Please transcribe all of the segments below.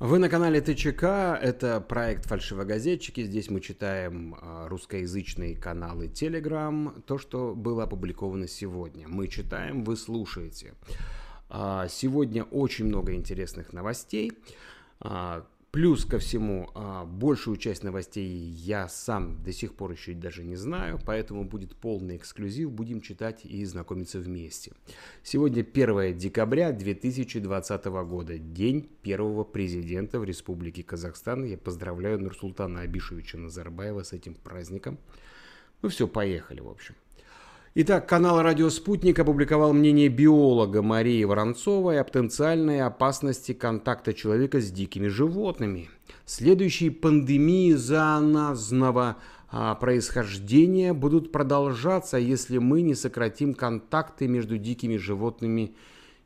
Вы на канале ТЧК, это проект «Фальшивогазетчики». Здесь мы читаем э, русскоязычные каналы Telegram, то, что было опубликовано сегодня. Мы читаем, вы слушаете. Э, сегодня очень много интересных новостей. Плюс ко всему, а, большую часть новостей я сам до сих пор еще даже не знаю, поэтому будет полный эксклюзив, будем читать и знакомиться вместе. Сегодня 1 декабря 2020 года, день первого президента в Республике Казахстан. Я поздравляю Нурсултана Абишевича Назарбаева с этим праздником. Ну все, поехали, в общем. Итак, канал «Радио Спутник» опубликовал мнение биолога Марии Воронцовой о потенциальной опасности контакта человека с дикими животными. Следующие пандемии зоонозного а, происхождения будут продолжаться, если мы не сократим контакты между дикими животными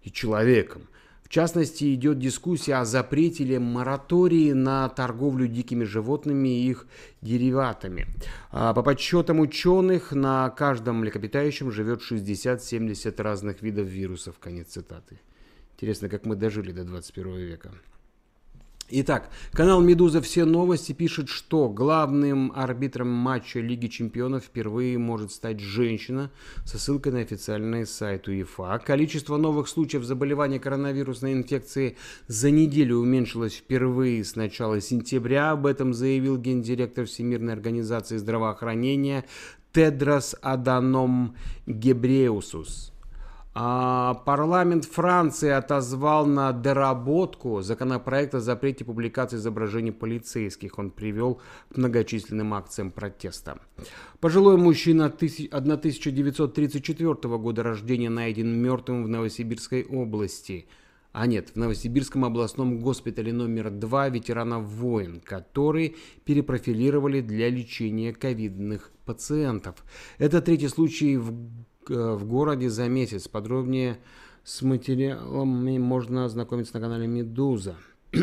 и человеком. В частности, идет дискуссия о запрете или моратории на торговлю дикими животными и их дериватами. А, по подсчетам ученых, на каждом млекопитающем живет 60-70 разных видов вирусов. Конец цитаты. Интересно, как мы дожили до 21 века. Итак, канал «Медуза. Все новости» пишет, что главным арбитром матча Лиги чемпионов впервые может стать женщина со ссылкой на официальный сайт УЕФА. Количество новых случаев заболевания коронавирусной инфекцией за неделю уменьшилось впервые с начала сентября. Об этом заявил гендиректор Всемирной организации здравоохранения Тедрос Аданом Гебреусус. А парламент Франции отозвал на доработку законопроект о запрете публикации изображений полицейских. Он привел к многочисленным акциям протеста. Пожилой мужчина 1934 года рождения найден мертвым в Новосибирской области. А нет, в Новосибирском областном госпитале номер 2 ветеранов войн, которые перепрофилировали для лечения ковидных пациентов. Это третий случай в в городе за месяц. Подробнее с материалами можно ознакомиться на канале Медуза.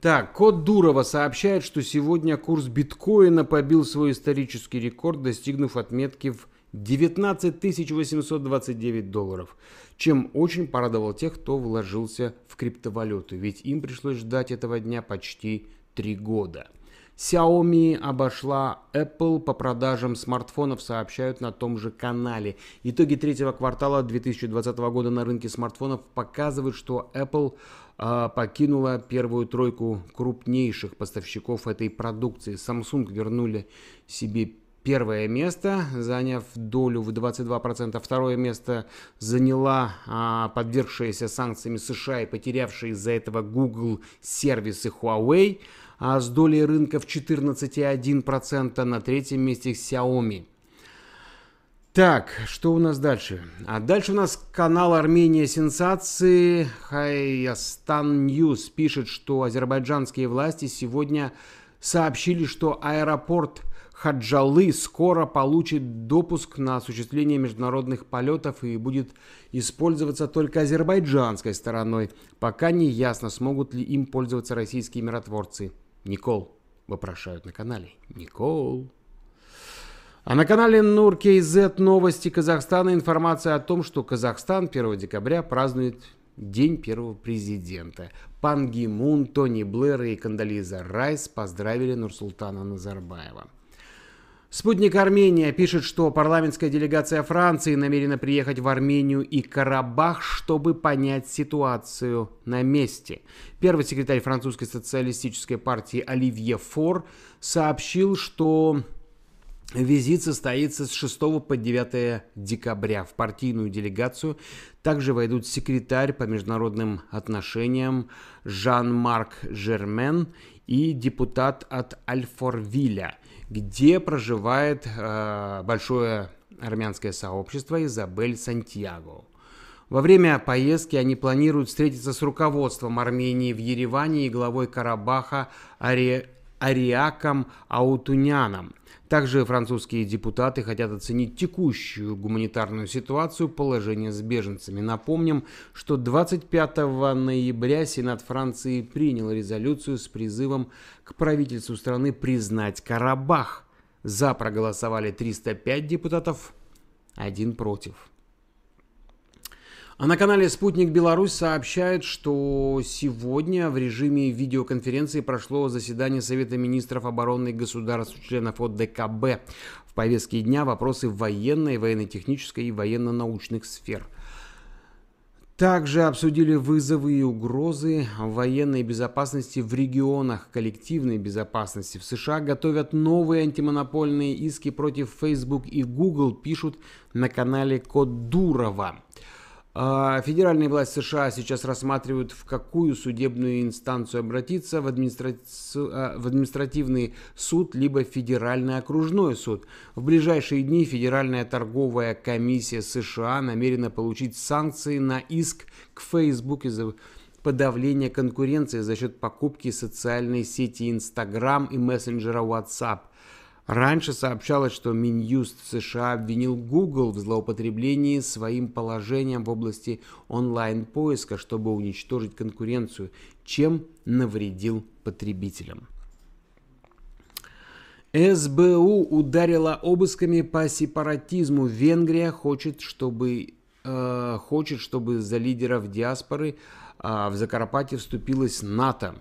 Так, Код Дурова сообщает, что сегодня курс биткоина побил свой исторический рекорд, достигнув отметки в 19 829 долларов, чем очень порадовал тех, кто вложился в криптовалюту, ведь им пришлось ждать этого дня почти три года – Xiaomi обошла Apple по продажам смартфонов, сообщают на том же канале. Итоги третьего квартала 2020 года на рынке смартфонов показывают, что Apple э, покинула первую тройку крупнейших поставщиков этой продукции. Samsung вернули себе первое место, заняв долю в 22%. Второе место заняла а, подвергшаяся санкциями США и потерявшая из-за этого Google сервисы Huawei а с долей рынка в 14,1% на третьем месте Xiaomi. Так, что у нас дальше? А дальше у нас канал Армения Сенсации. Hayastan News пишет, что азербайджанские власти сегодня сообщили, что аэропорт Хаджалы скоро получит допуск на осуществление международных полетов и будет использоваться только азербайджанской стороной. Пока не ясно, смогут ли им пользоваться российские миротворцы. Никол, вопрошают на канале. Никол. А на канале Нур новости Казахстана информация о том, что Казахстан 1 декабря празднует День первого президента. Пан Ги Мун, Тони Блэр и Кандализа Райс поздравили Нурсултана Назарбаева. Спутник Армения пишет, что парламентская делегация Франции намерена приехать в Армению и Карабах, чтобы понять ситуацию на месте. Первый секретарь французской социалистической партии Оливье Фор сообщил, что Визит состоится с 6 по 9 декабря. В партийную делегацию также войдут секретарь по международным отношениям Жан-Марк Жермен и депутат от Альфорвиля – где проживает э, большое армянское сообщество Изабель Сантьяго. Во время поездки они планируют встретиться с руководством Армении в Ереване и главой Карабаха Ари... Ариаком Аутуняном. Также французские депутаты хотят оценить текущую гуманитарную ситуацию положения с беженцами. Напомним, что 25 ноября Сенат Франции принял резолюцию с призывом к правительству страны признать Карабах. За проголосовали 305 депутатов, один против. А на канале «Спутник Беларусь» сообщает, что сегодня в режиме видеоконференции прошло заседание Совета министров обороны государств-членов ОДКБ. В повестке дня вопросы военной, военно-технической и военно-научных сфер – также обсудили вызовы и угрозы военной безопасности в регионах коллективной безопасности. В США готовят новые антимонопольные иски против Facebook и Google, пишут на канале Код Дурова. А, федеральные власти США сейчас рассматривают, в какую судебную инстанцию обратиться, в, администра... А, в административный суд, либо федеральный окружной суд. В ближайшие дни Федеральная торговая комиссия США намерена получить санкции на иск к Facebook из-за подавления конкуренции за счет покупки социальной сети Instagram и мессенджера WhatsApp. Раньше сообщалось, что Минюст США обвинил Google в злоупотреблении своим положением в области онлайн-поиска, чтобы уничтожить конкуренцию, чем навредил потребителям. СБУ ударила обысками по сепаратизму. Венгрия хочет, чтобы, э, хочет, чтобы за лидеров диаспоры э, в Закарпатье вступилась НАТО.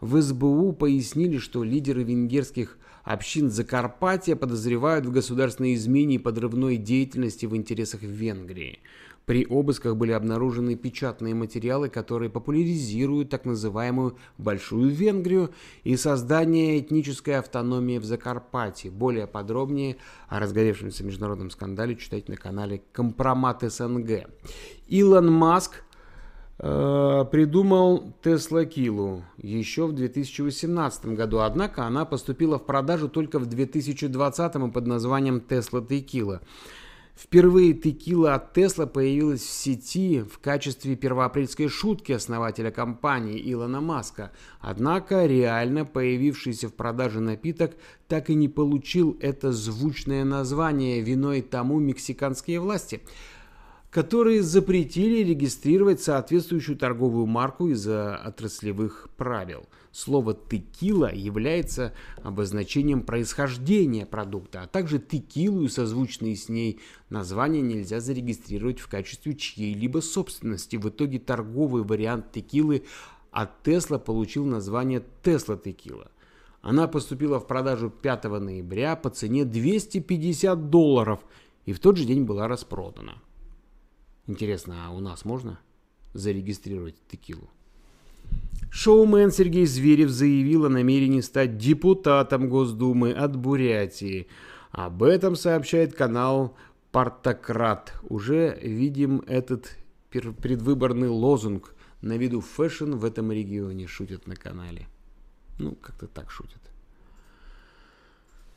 В СБУ пояснили, что лидеры венгерских общин Закарпатья подозревают в государственной измене и подрывной деятельности в интересах Венгрии. При обысках были обнаружены печатные материалы, которые популяризируют так называемую «Большую Венгрию» и создание этнической автономии в Закарпатье. Более подробнее о разгоревшемся международном скандале читайте на канале «Компромат СНГ». Илон Маск придумал Tesla Килу еще в 2018 году, однако она поступила в продажу только в 2020 под названием Tesla Tequila. Впервые текила от Tesla появилась в сети в качестве первоапрельской шутки основателя компании Илона Маска. Однако реально появившийся в продаже напиток так и не получил это звучное название виной тому мексиканские власти – которые запретили регистрировать соответствующую торговую марку из-за отраслевых правил. Слово «текила» является обозначением происхождения продукта, а также текилу и созвучные с ней названия нельзя зарегистрировать в качестве чьей-либо собственности. В итоге торговый вариант текилы от Tesla получил название Tesla Текила. Она поступила в продажу 5 ноября по цене 250 долларов и в тот же день была распродана. Интересно, а у нас можно зарегистрировать текилу? Шоумен Сергей Зверев заявил о намерении стать депутатом Госдумы от Бурятии. Об этом сообщает канал Партократ. Уже видим этот предвыборный лозунг на виду fashion в этом регионе, шутят на канале. Ну, как-то так шутят.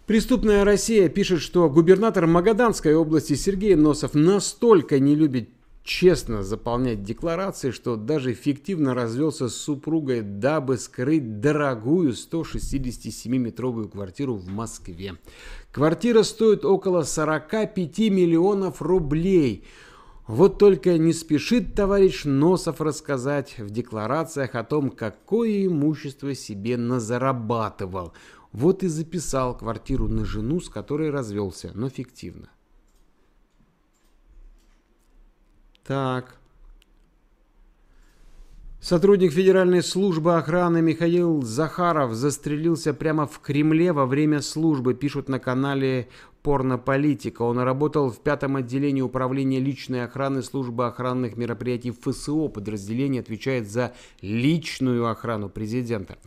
Преступная Россия пишет, что губернатор Магаданской области Сергей Носов настолько не любит честно заполнять декларации, что даже фиктивно развелся с супругой, дабы скрыть дорогую 167-метровую квартиру в Москве. Квартира стоит около 45 миллионов рублей. Вот только не спешит товарищ Носов рассказать в декларациях о том, какое имущество себе назарабатывал. Вот и записал квартиру на жену, с которой развелся, но фиктивно. Так. Сотрудник Федеральной службы охраны Михаил Захаров застрелился прямо в Кремле во время службы, пишут на канале «Порнополитика». Он работал в пятом отделении управления личной охраны службы охранных мероприятий ФСО. Подразделение отвечает за личную охрану президента.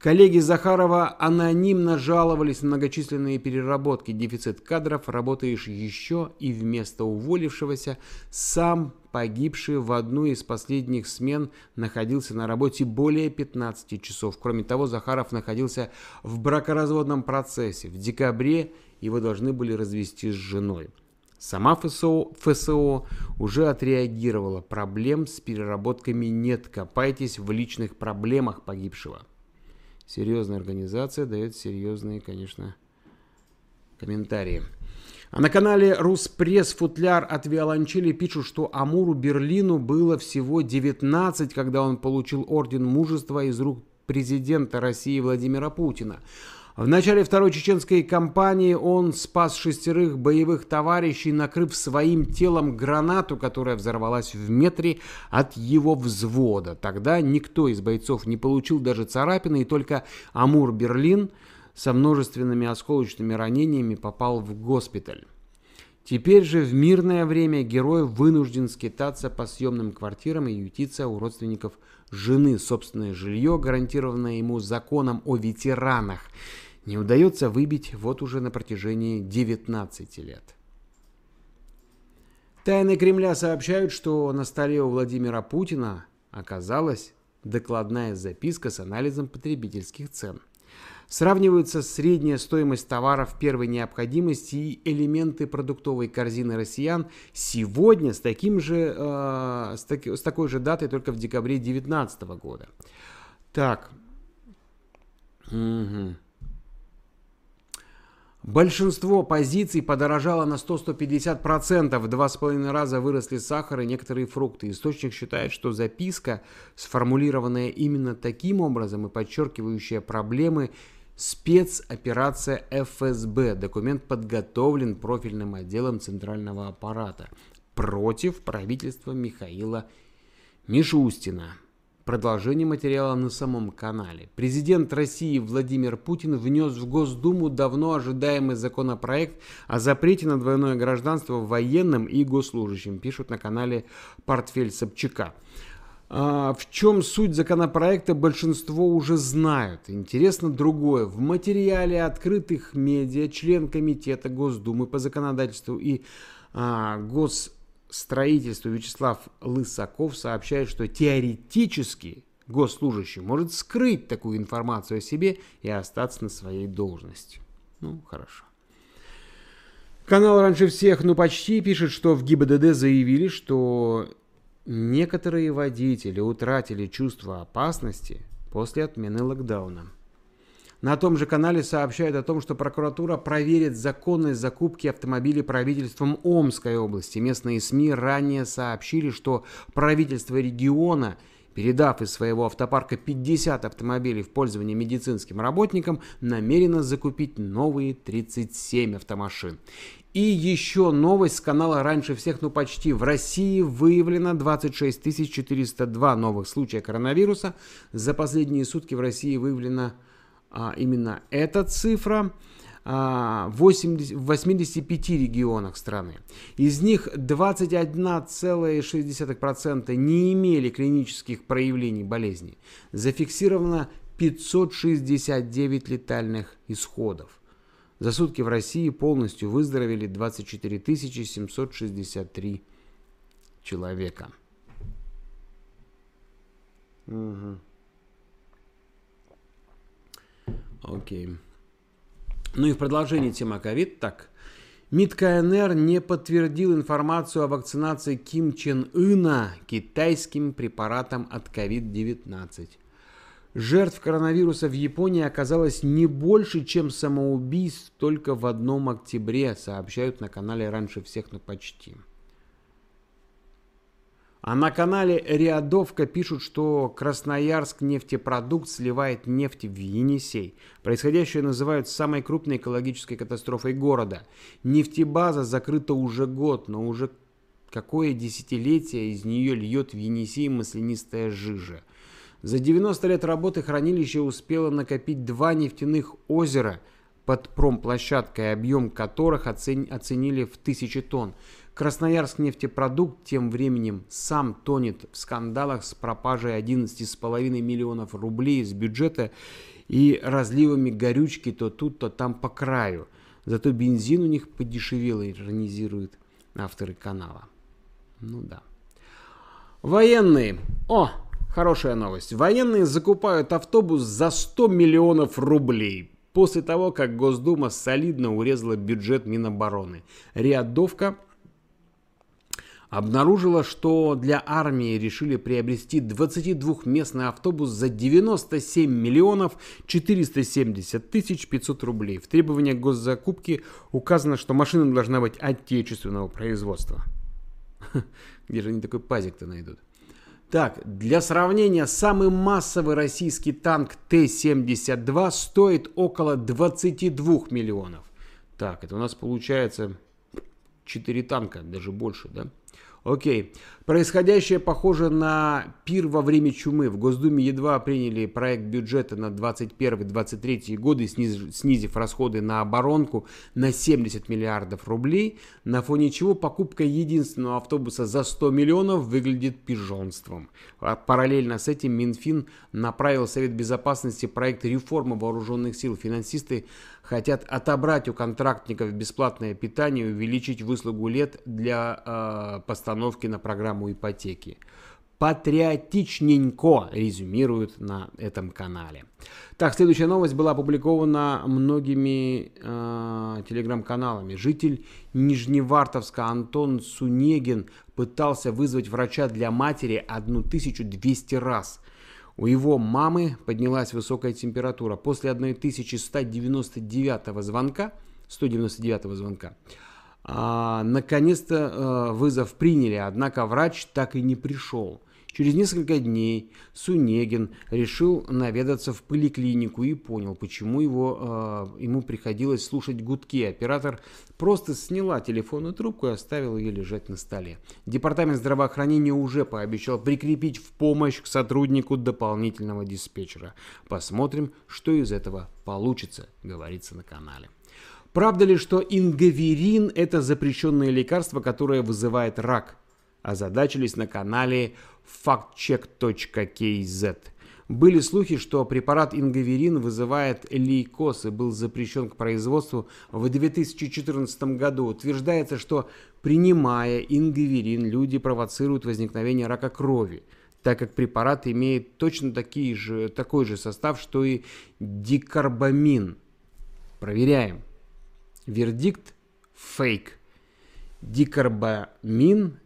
Коллеги Захарова анонимно жаловались на многочисленные переработки, дефицит кадров, работаешь еще и вместо уволившегося сам погибший в одну из последних смен находился на работе более 15 часов. Кроме того, Захаров находился в бракоразводном процессе. В декабре его должны были развести с женой. Сама ФСО, ФСО уже отреагировала. Проблем с переработками нет. Копайтесь в личных проблемах погибшего серьезная организация дает серьезные, конечно, комментарии. А на канале Руспресс футляр от Виолончели пишут, что Амуру Берлину было всего 19, когда он получил орден мужества из рук президента России Владимира Путина. В начале второй чеченской кампании он спас шестерых боевых товарищей, накрыв своим телом гранату, которая взорвалась в метре от его взвода. Тогда никто из бойцов не получил даже царапины, и только Амур-Берлин со множественными осколочными ранениями попал в госпиталь. Теперь же в мирное время герой вынужден скитаться по съемным квартирам и ютиться у родственников жены. Собственное жилье, гарантированное ему законом о ветеранах, не удается выбить вот уже на протяжении 19 лет. Тайны Кремля сообщают, что на столе у Владимира Путина оказалась докладная записка с анализом потребительских цен. Сравниваются средняя стоимость товаров первой необходимости и элементы продуктовой корзины россиян сегодня с, таким же, э, с, таки, с такой же датой, только в декабре 2019 года. Так. Угу. Большинство позиций подорожало на 100-150%, в два с половиной раза выросли сахар и некоторые фрукты. Источник считает, что записка, сформулированная именно таким образом и подчеркивающая проблемы, спецоперация ФСБ. Документ подготовлен профильным отделом Центрального аппарата против правительства Михаила Мишустина. Продолжение материала на самом канале. Президент России Владимир Путин внес в Госдуму давно ожидаемый законопроект о запрете на двойное гражданство военным и госслужащим, пишут на канале «Портфель Собчака». А, в чем суть законопроекта, большинство уже знают. Интересно другое. В материале открытых медиа член Комитета Госдумы по законодательству и а, гос строительству Вячеслав Лысаков сообщает, что теоретически госслужащий может скрыть такую информацию о себе и остаться на своей должности. Ну, хорошо. Канал раньше всех, ну почти, пишет, что в ГИБДД заявили, что некоторые водители утратили чувство опасности после отмены локдауна. На том же канале сообщают о том, что прокуратура проверит законность закупки автомобилей правительством Омской области. Местные СМИ ранее сообщили, что правительство региона передав из своего автопарка 50 автомобилей в пользование медицинским работникам, намерено закупить новые 37 автомашин. И еще новость с канала «Раньше всех, ну почти». В России выявлено 26 402 новых случая коронавируса. За последние сутки в России выявлено а, именно эта цифра а, 80, в 85 регионах страны. Из них 21,6% не имели клинических проявлений болезни. Зафиксировано 569 летальных исходов. За сутки в России полностью выздоровели 24 763 человека. Угу. Окей. Ну и в продолжении темы ковид так. МИД КНР не подтвердил информацию о вакцинации Ким Чен Ына китайским препаратом от COVID-19. Жертв коронавируса в Японии оказалось не больше, чем самоубийств только в одном октябре, сообщают на канале раньше всех, но почти. А на канале Риадовка пишут, что Красноярск нефтепродукт сливает нефть в Енисей. Происходящее называют самой крупной экологической катастрофой города. Нефтебаза закрыта уже год, но уже какое десятилетие из нее льет в Енисей маслянистая жижа. За 90 лет работы хранилище успело накопить два нефтяных озера под промплощадкой, объем которых оценили в тысячи тонн. Красноярск нефтепродукт тем временем сам тонет в скандалах с пропажей 11,5 миллионов рублей из бюджета и разливами горючки то тут, то там по краю. Зато бензин у них подешевел, иронизируют авторы канала. Ну да. Военные. О, хорошая новость. Военные закупают автобус за 100 миллионов рублей. После того, как Госдума солидно урезала бюджет Минобороны. Рядовка обнаружила, что для армии решили приобрести 22-местный автобус за 97 миллионов 470 тысяч 500 рублей. В требованиях госзакупки указано, что машина должна быть отечественного производства. Где же они такой пазик-то найдут? Так, для сравнения, самый массовый российский танк Т-72 стоит около 22 миллионов. Так, это у нас получается 4 танка, даже больше, да? Окей. Происходящее похоже на пир во время чумы. В Госдуме едва приняли проект бюджета на 2021-2023 годы, снизив, расходы на оборонку на 70 миллиардов рублей, на фоне чего покупка единственного автобуса за 100 миллионов выглядит пижонством. А параллельно с этим Минфин направил Совет Безопасности проект реформы вооруженных сил. Финансисты хотят отобрать у контрактников бесплатное питание и увеличить выслугу лет для э, постановки на программу ипотеки. Патриотичненько резюмируют на этом канале. Так, следующая новость была опубликована многими э, телеграм-каналами. Житель Нижневартовска Антон Сунегин пытался вызвать врача для матери 1200 раз – у его мамы поднялась высокая температура. После 1199 звонка, 199 звонка, а, наконец-то а, вызов приняли, однако врач так и не пришел. Через несколько дней Сунегин решил наведаться в поликлинику и понял, почему его, э, ему приходилось слушать гудки. Оператор просто сняла телефонную трубку и оставила ее лежать на столе. Департамент здравоохранения уже пообещал прикрепить в помощь к сотруднику дополнительного диспетчера. Посмотрим, что из этого получится, говорится на канале. Правда ли, что ингаверин – это запрещенное лекарство, которое вызывает рак? Озадачились на канале factcheck.kz. Были слухи, что препарат ингаверин вызывает лейкоз и был запрещен к производству в 2014 году. Утверждается, что принимая ингаверин, люди провоцируют возникновение рака крови, так как препарат имеет точно такие же, такой же состав, что и дикарбамин. Проверяем. Вердикт – фейк. Дикарбамин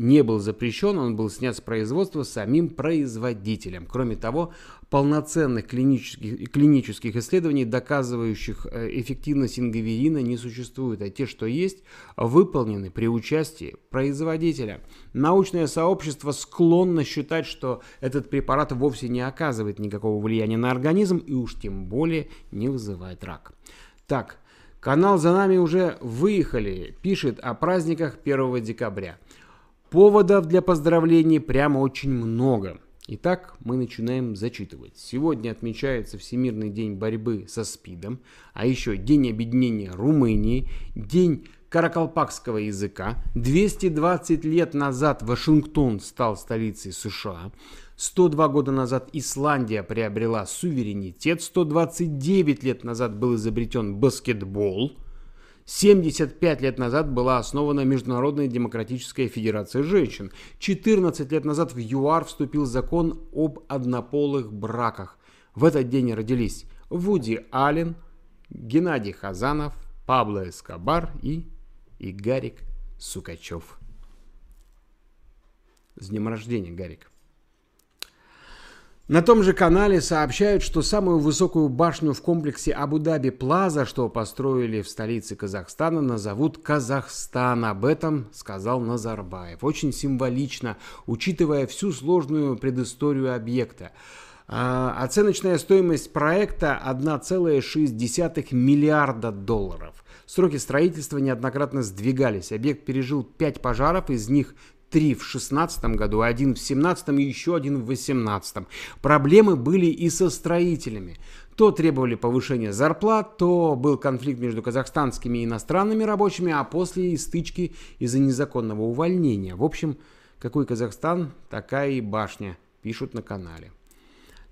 не был запрещен, он был снят с производства самим производителем. Кроме того, полноценных клинических, клинических исследований, доказывающих э, эффективность ингаверина, не существует, а те, что есть, выполнены при участии производителя. Научное сообщество склонно считать, что этот препарат вовсе не оказывает никакого влияния на организм и уж тем более не вызывает рак. Так, канал «За нами» уже выехали, пишет о праздниках 1 декабря – Поводов для поздравлений прямо очень много. Итак, мы начинаем зачитывать. Сегодня отмечается Всемирный день борьбы со СПИДом, а еще День объединения Румынии, День каракалпакского языка. 220 лет назад Вашингтон стал столицей США. 102 года назад Исландия приобрела суверенитет. 129 лет назад был изобретен баскетбол – 75 лет назад была основана Международная демократическая федерация женщин. 14 лет назад в ЮАР вступил закон об однополых браках. В этот день родились Вуди Аллен, Геннадий Хазанов, Пабло Эскобар и Игарик Сукачев. С днем рождения, Гарик. На том же канале сообщают, что самую высокую башню в комплексе Абу-Даби Плаза, что построили в столице Казахстана, назовут Казахстан. Об этом сказал Назарбаев. Очень символично, учитывая всю сложную предысторию объекта. А, оценочная стоимость проекта 1,6 миллиарда долларов. Сроки строительства неоднократно сдвигались. Объект пережил 5 пожаров, из них три в шестнадцатом году, один в семнадцатом и еще один в восемнадцатом. Проблемы были и со строителями. То требовали повышения зарплат, то был конфликт между казахстанскими и иностранными рабочими, а после и стычки из-за незаконного увольнения. В общем, какой Казахстан, такая и башня, пишут на канале.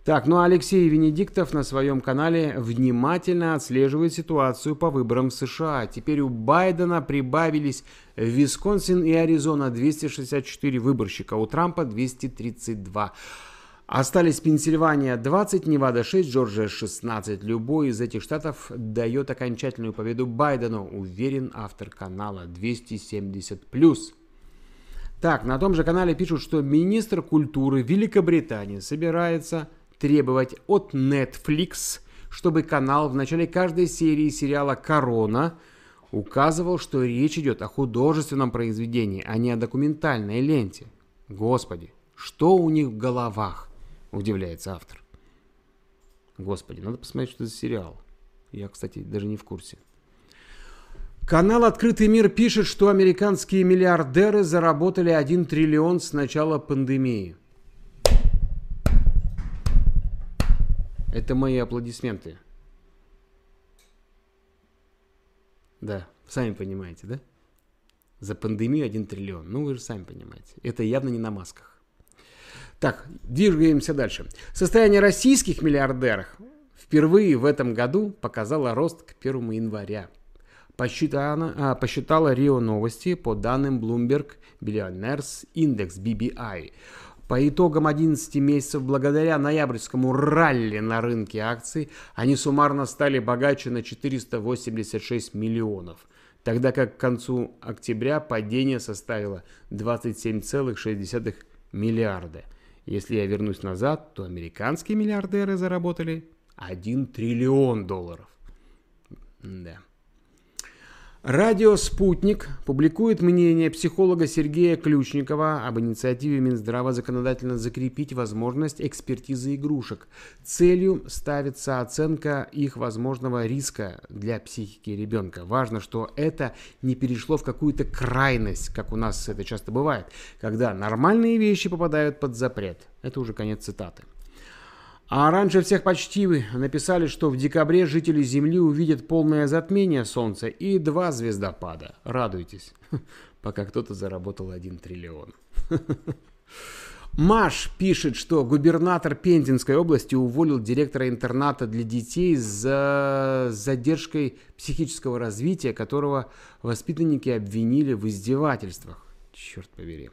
Так, ну а Алексей Венедиктов на своем канале внимательно отслеживает ситуацию по выборам в США. Теперь у Байдена прибавились Висконсин и Аризона 264 выборщика, у Трампа 232. Остались Пенсильвания 20, Невада 6, Джорджия 16. Любой из этих штатов дает окончательную победу Байдену, уверен автор канала 270+. Так, на том же канале пишут, что министр культуры Великобритании собирается требовать от Netflix, чтобы канал в начале каждой серии сериала «Корона» указывал, что речь идет о художественном произведении, а не о документальной ленте. Господи, Что у них в головах? Удивляется автор. Господи, надо посмотреть, что это за сериал. Я, кстати, даже не в курсе. Канал «Открытый мир» пишет, что американские миллиардеры заработали 1 триллион с начала пандемии. Это мои аплодисменты. Да, сами понимаете, да? За пандемию 1 триллион. Ну, вы же сами понимаете. Это явно не на масках. Так, двигаемся дальше. Состояние российских миллиардеров впервые в этом году показало рост к 1 января. Посчитала, а, посчитала РИО Новости по данным Bloomberg Billionaires Index BBI. По итогам 11 месяцев, благодаря ноябрьскому ралли на рынке акций, они суммарно стали богаче на 486 миллионов, тогда как к концу октября падение составило 27,6 миллиарда. Если я вернусь назад, то американские миллиардеры заработали 1 триллион долларов. Да. Радио «Спутник» публикует мнение психолога Сергея Ключникова об инициативе Минздрава законодательно закрепить возможность экспертизы игрушек. Целью ставится оценка их возможного риска для психики ребенка. Важно, что это не перешло в какую-то крайность, как у нас это часто бывает, когда нормальные вещи попадают под запрет. Это уже конец цитаты. А раньше всех почти написали, что в декабре жители Земли увидят полное затмение Солнца и два звездопада. Радуйтесь, пока кто-то заработал один триллион. Маш пишет, что губернатор Пензенской области уволил директора интерната для детей за задержкой психического развития, которого воспитанники обвинили в издевательствах. Черт побери.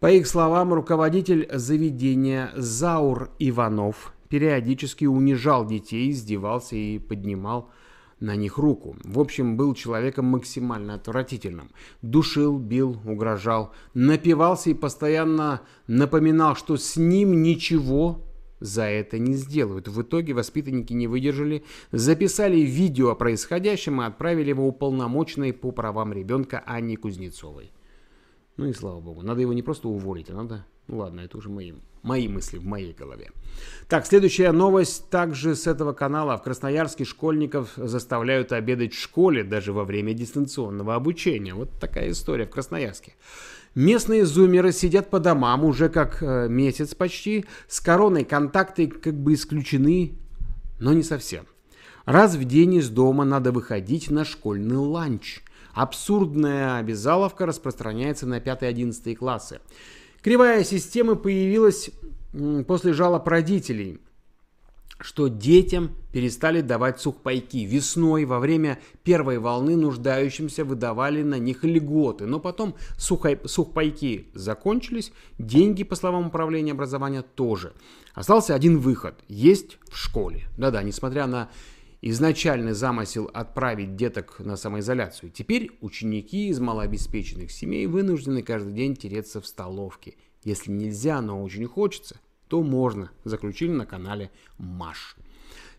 По их словам, руководитель заведения Заур Иванов периодически унижал детей, издевался и поднимал на них руку. В общем, был человеком максимально отвратительным. Душил, бил, угрожал, напивался и постоянно напоминал, что с ним ничего за это не сделают. В итоге воспитанники не выдержали, записали видео о происходящем и отправили его уполномоченной по правам ребенка Анне Кузнецовой. Ну и слава богу. Надо его не просто уволить, а надо... Ну ладно, это уже мои, мои мысли в моей голове. Так, следующая новость также с этого канала. В Красноярске школьников заставляют обедать в школе даже во время дистанционного обучения. Вот такая история в Красноярске. Местные зумеры сидят по домам уже как э, месяц почти. С короной контакты как бы исключены, но не совсем. Раз в день из дома надо выходить на школьный ланч – Абсурдная обязаловка распространяется на 5-11 классы. Кривая система появилась после жалоб родителей, что детям перестали давать сухпайки. Весной во время первой волны нуждающимся выдавали на них льготы, но потом сухой, сухпайки закончились, деньги, по словам управления образования, тоже. Остался один выход – есть в школе. Да-да, несмотря на изначальный замысел отправить деток на самоизоляцию. Теперь ученики из малообеспеченных семей вынуждены каждый день тереться в столовке. Если нельзя, но очень хочется, то можно, заключили на канале Маш.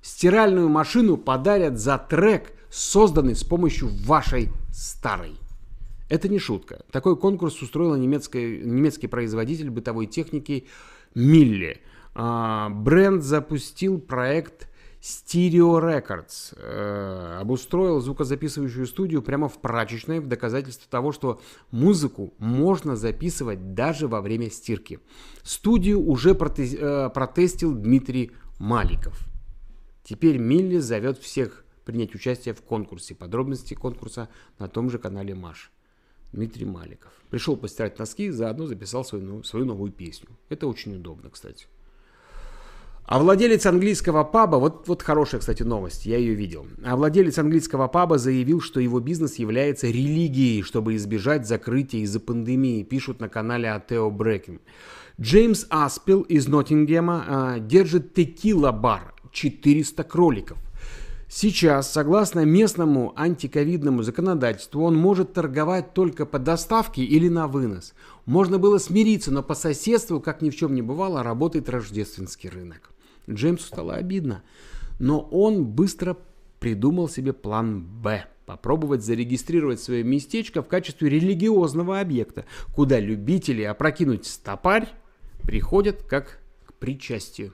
Стиральную машину подарят за трек, созданный с помощью вашей старой. Это не шутка. Такой конкурс устроил немецкий, немецкий производитель бытовой техники Милли. А, бренд запустил проект Stereo Records э, обустроил звукозаписывающую студию прямо в прачечной в доказательство того, что музыку можно записывать даже во время стирки. Студию уже проте- э, протестил Дмитрий Маликов. Теперь Милли зовет всех принять участие в конкурсе. Подробности конкурса на том же канале Маш. Дмитрий Маликов. Пришел постирать носки, заодно записал свою, свою новую песню. Это очень удобно, кстати. А владелец английского паба, вот, вот хорошая, кстати, новость, я ее видел. А владелец английского паба заявил, что его бизнес является религией, чтобы избежать закрытия из-за пандемии, пишут на канале Атео Брекин. Джеймс Аспил из Ноттингема а, держит текила-бар, 400 кроликов. Сейчас, согласно местному антиковидному законодательству, он может торговать только по доставке или на вынос. Можно было смириться, но по соседству, как ни в чем не бывало, работает рождественский рынок. Джеймсу стало обидно. Но он быстро придумал себе план «Б» попробовать зарегистрировать свое местечко в качестве религиозного объекта, куда любители опрокинуть стопарь приходят как к причастию.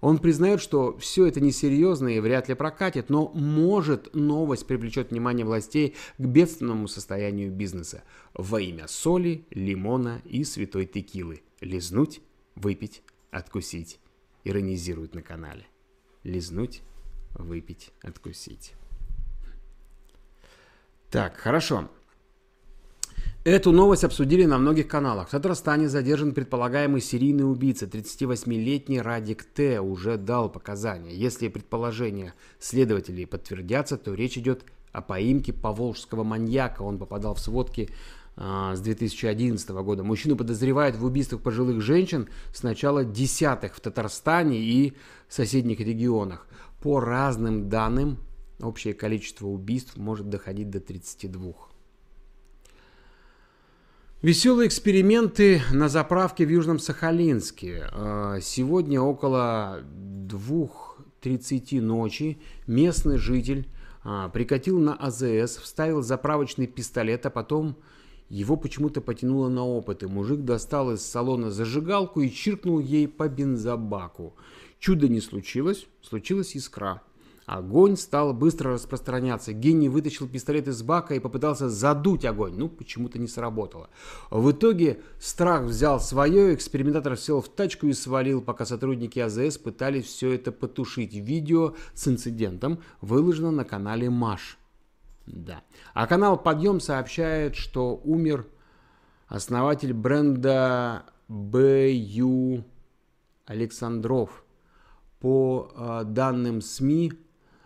Он признает, что все это несерьезно и вряд ли прокатит, но может новость привлечет внимание властей к бедственному состоянию бизнеса во имя соли, лимона и святой текилы. Лизнуть, выпить, откусить. Иронизирует на канале. Лизнуть, выпить, откусить. Так, хорошо. Эту новость обсудили на многих каналах. В Татарстане задержан предполагаемый серийный убийца. 38-летний Радик Т. уже дал показания. Если предположения следователей подтвердятся, то речь идет о поимке поволжского маньяка. Он попадал в сводки с 2011 года. Мужчину подозревают в убийствах пожилых женщин с начала десятых в Татарстане и соседних регионах. По разным данным, общее количество убийств может доходить до 32. Веселые эксперименты на заправке в Южном Сахалинске. А, сегодня около 2.30 ночи местный житель а, прикатил на АЗС, вставил заправочный пистолет, а потом его почему-то потянуло на опыты. Мужик достал из салона зажигалку и чиркнул ей по бензобаку. Чудо не случилось, случилась искра. Огонь стал быстро распространяться. Гений вытащил пистолет из бака и попытался задуть огонь. Ну, почему-то не сработало. В итоге страх взял свое, экспериментатор сел в тачку и свалил, пока сотрудники АЗС пытались все это потушить. Видео с инцидентом выложено на канале Маш. Да. А канал Подъем сообщает, что умер основатель бренда Б.Ю. Александров. По э, данным СМИ,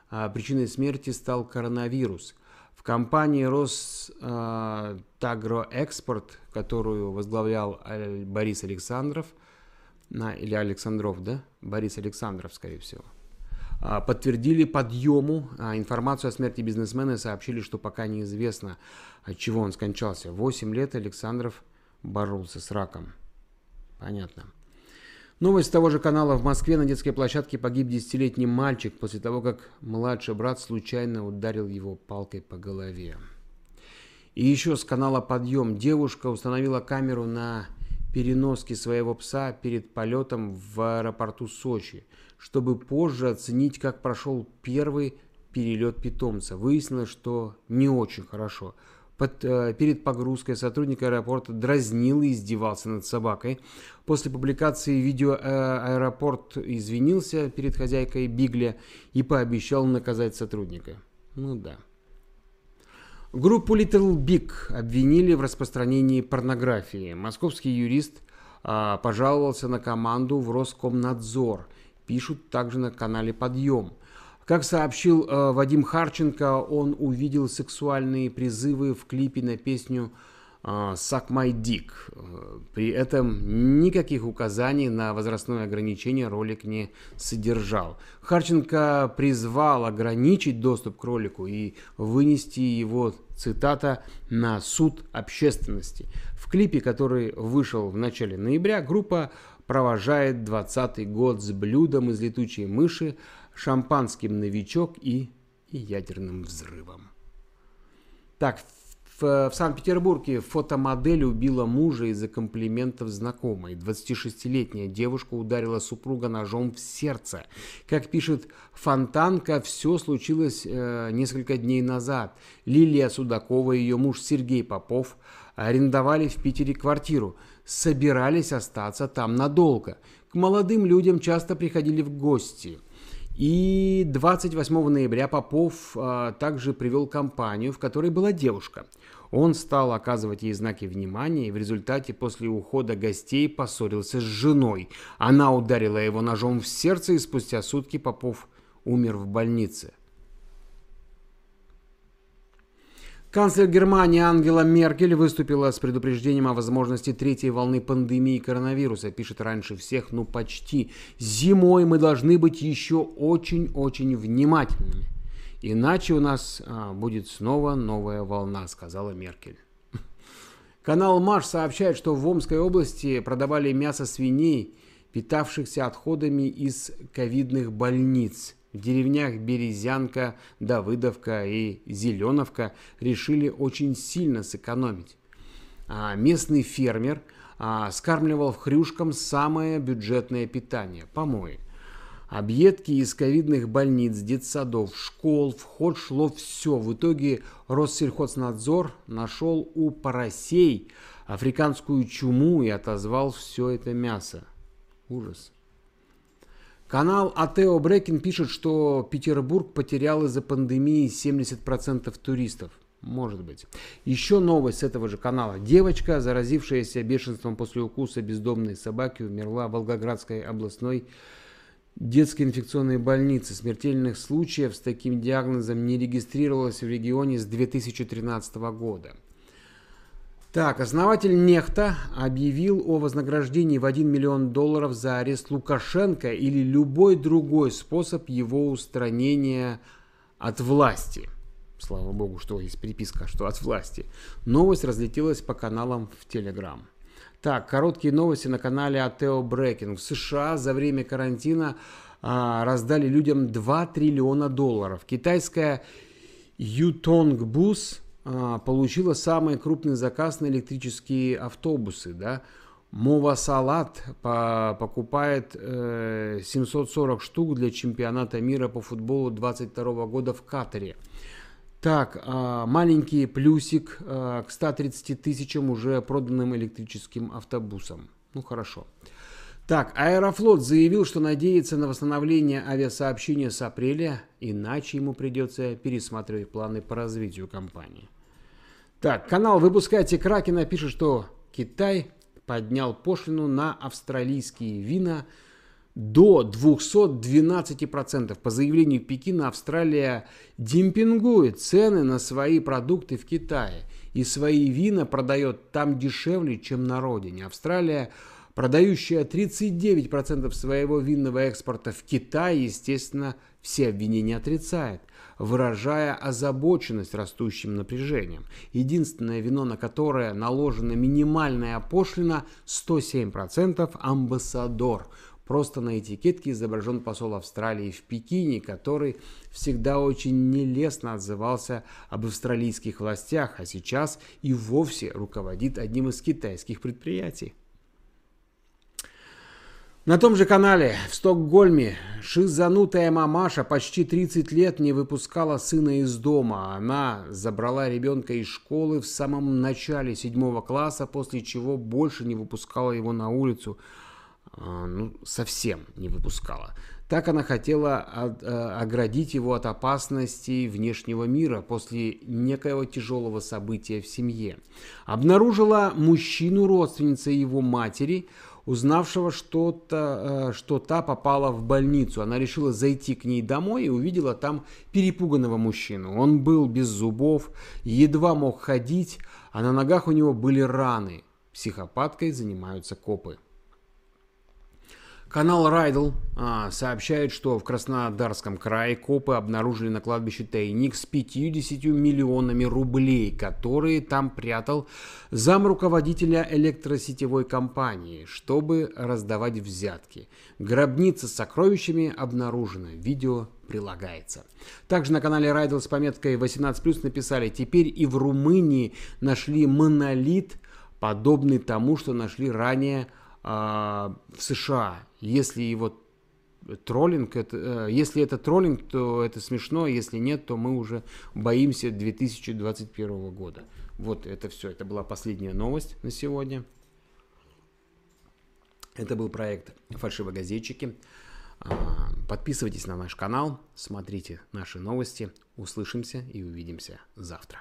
а, причиной смерти стал коронавирус. В компании Ростагроэкспорт, которую возглавлял Борис Александров, или Александров, да? Борис Александров, скорее всего, подтвердили подъему. А, информацию о смерти бизнесмена сообщили, что пока неизвестно, от чего он скончался. Восемь лет Александров боролся с раком. Понятно. Новость того же канала в Москве на детской площадке погиб десятилетний мальчик после того, как младший брат случайно ударил его палкой по голове. И еще с канала «Подъем» девушка установила камеру на переноске своего пса перед полетом в аэропорту Сочи, чтобы позже оценить, как прошел первый перелет питомца. Выяснилось, что не очень хорошо – под, э, перед погрузкой сотрудник аэропорта дразнил и издевался над собакой. После публикации видео э, аэропорт извинился перед хозяйкой Бигля и пообещал наказать сотрудника. Ну да. Группу Little Big обвинили в распространении порнографии. Московский юрист а, пожаловался на команду в Роскомнадзор. Пишут также на канале «Подъем». Как сообщил э, Вадим Харченко, он увидел сексуальные призывы в клипе на песню «Suck My Dick». При этом никаких указаний на возрастное ограничение ролик не содержал. Харченко призвал ограничить доступ к ролику и вынести его, цитата, на суд общественности. В клипе, который вышел в начале ноября, группа провожает 20-й год с блюдом из летучей мыши, шампанским «Новичок» и ядерным взрывом. Так, в, в Санкт-Петербурге фотомодель убила мужа из-за комплиментов знакомой. 26-летняя девушка ударила супруга ножом в сердце. Как пишет Фонтанка, все случилось э, несколько дней назад. Лилия Судакова и ее муж Сергей Попов арендовали в Питере квартиру. Собирались остаться там надолго. К молодым людям часто приходили в гости – и 28 ноября Попов а, также привел компанию, в которой была девушка. Он стал оказывать ей знаки внимания и в результате после ухода гостей поссорился с женой. Она ударила его ножом в сердце и спустя сутки Попов умер в больнице. Канцлер Германии Ангела Меркель выступила с предупреждением о возможности третьей волны пандемии коронавируса. Пишет раньше всех, ну почти. Зимой мы должны быть еще очень-очень внимательными. Иначе у нас а, будет снова новая волна, сказала Меркель. Канал Маш сообщает, что в Омской области продавали мясо свиней, питавшихся отходами из ковидных больниц – в деревнях Березянка, Давыдовка и Зеленовка решили очень сильно сэкономить. А местный фермер а, скармливал в хрюшкам самое бюджетное питание – помои. Объедки из ковидных больниц, детсадов, школ, в ход шло все. В итоге Россельхознадзор нашел у поросей африканскую чуму и отозвал все это мясо. Ужас. Канал Атео Брекин пишет, что Петербург потерял из-за пандемии 70% туристов. Может быть. Еще новость с этого же канала. Девочка, заразившаяся бешенством после укуса бездомной собаки, умерла в Волгоградской областной детской инфекционной больницы. Смертельных случаев с таким диагнозом не регистрировалось в регионе с 2013 года. Так, основатель Нехта объявил о вознаграждении в 1 миллион долларов за арест Лукашенко или любой другой способ его устранения от власти. Слава богу, что есть приписка, что от власти. Новость разлетелась по каналам в Телеграм. Так, короткие новости на канале Атео Брекинг. В США за время карантина а, раздали людям 2 триллиона долларов. Китайская Ютонг Бус получила самый крупный заказ на электрические автобусы. Да? Мова Салат по, покупает э, 740 штук для чемпионата мира по футболу 22 года в Катаре. Так, а, маленький плюсик а, к 130 тысячам уже проданным электрическим автобусам. Ну, хорошо. Так, Аэрофлот заявил, что надеется на восстановление авиасообщения с апреля, иначе ему придется пересматривать планы по развитию компании. Так, канал «Выпускайте Кракена» пишет, что Китай поднял пошлину на австралийские вина – до 212%. По заявлению Пекина, Австралия демпингует цены на свои продукты в Китае. И свои вина продает там дешевле, чем на родине. Австралия, продающая 39% своего винного экспорта в Китай, естественно, все обвинения отрицает, выражая озабоченность растущим напряжением. Единственное вино, на которое наложена минимальная пошлина 107% – амбассадор – Просто на этикетке изображен посол Австралии в Пекине, который всегда очень нелестно отзывался об австралийских властях, а сейчас и вовсе руководит одним из китайских предприятий. На том же канале в Стокгольме шизанутая мамаша почти 30 лет не выпускала сына из дома. Она забрала ребенка из школы в самом начале седьмого класса, после чего больше не выпускала его на улицу. А, ну, совсем не выпускала. Так она хотела от, а, оградить его от опасностей внешнего мира после некоего тяжелого события в семье. Обнаружила мужчину, родственница его матери, узнавшего что-то, а, что та попала в больницу. Она решила зайти к ней домой и увидела там перепуганного мужчину. Он был без зубов, едва мог ходить, а на ногах у него были раны. Психопаткой занимаются копы. Канал Райдл а, сообщает, что в Краснодарском крае копы обнаружили на кладбище тайник с 50 миллионами рублей, которые там прятал зам руководителя электросетевой компании, чтобы раздавать взятки. Гробница с сокровищами обнаружена. Видео прилагается. Также на канале Райдл с пометкой 18+, написали, теперь и в Румынии нашли монолит, подобный тому, что нашли ранее а, в США. Если его троллинг, это, э, если это троллинг, то это смешно, если нет, то мы уже боимся 2021 года. Вот это все, это была последняя новость на сегодня. Это был проект «Фальшивогазетчики». А, подписывайтесь на наш канал, смотрите наши новости. Услышимся и увидимся завтра.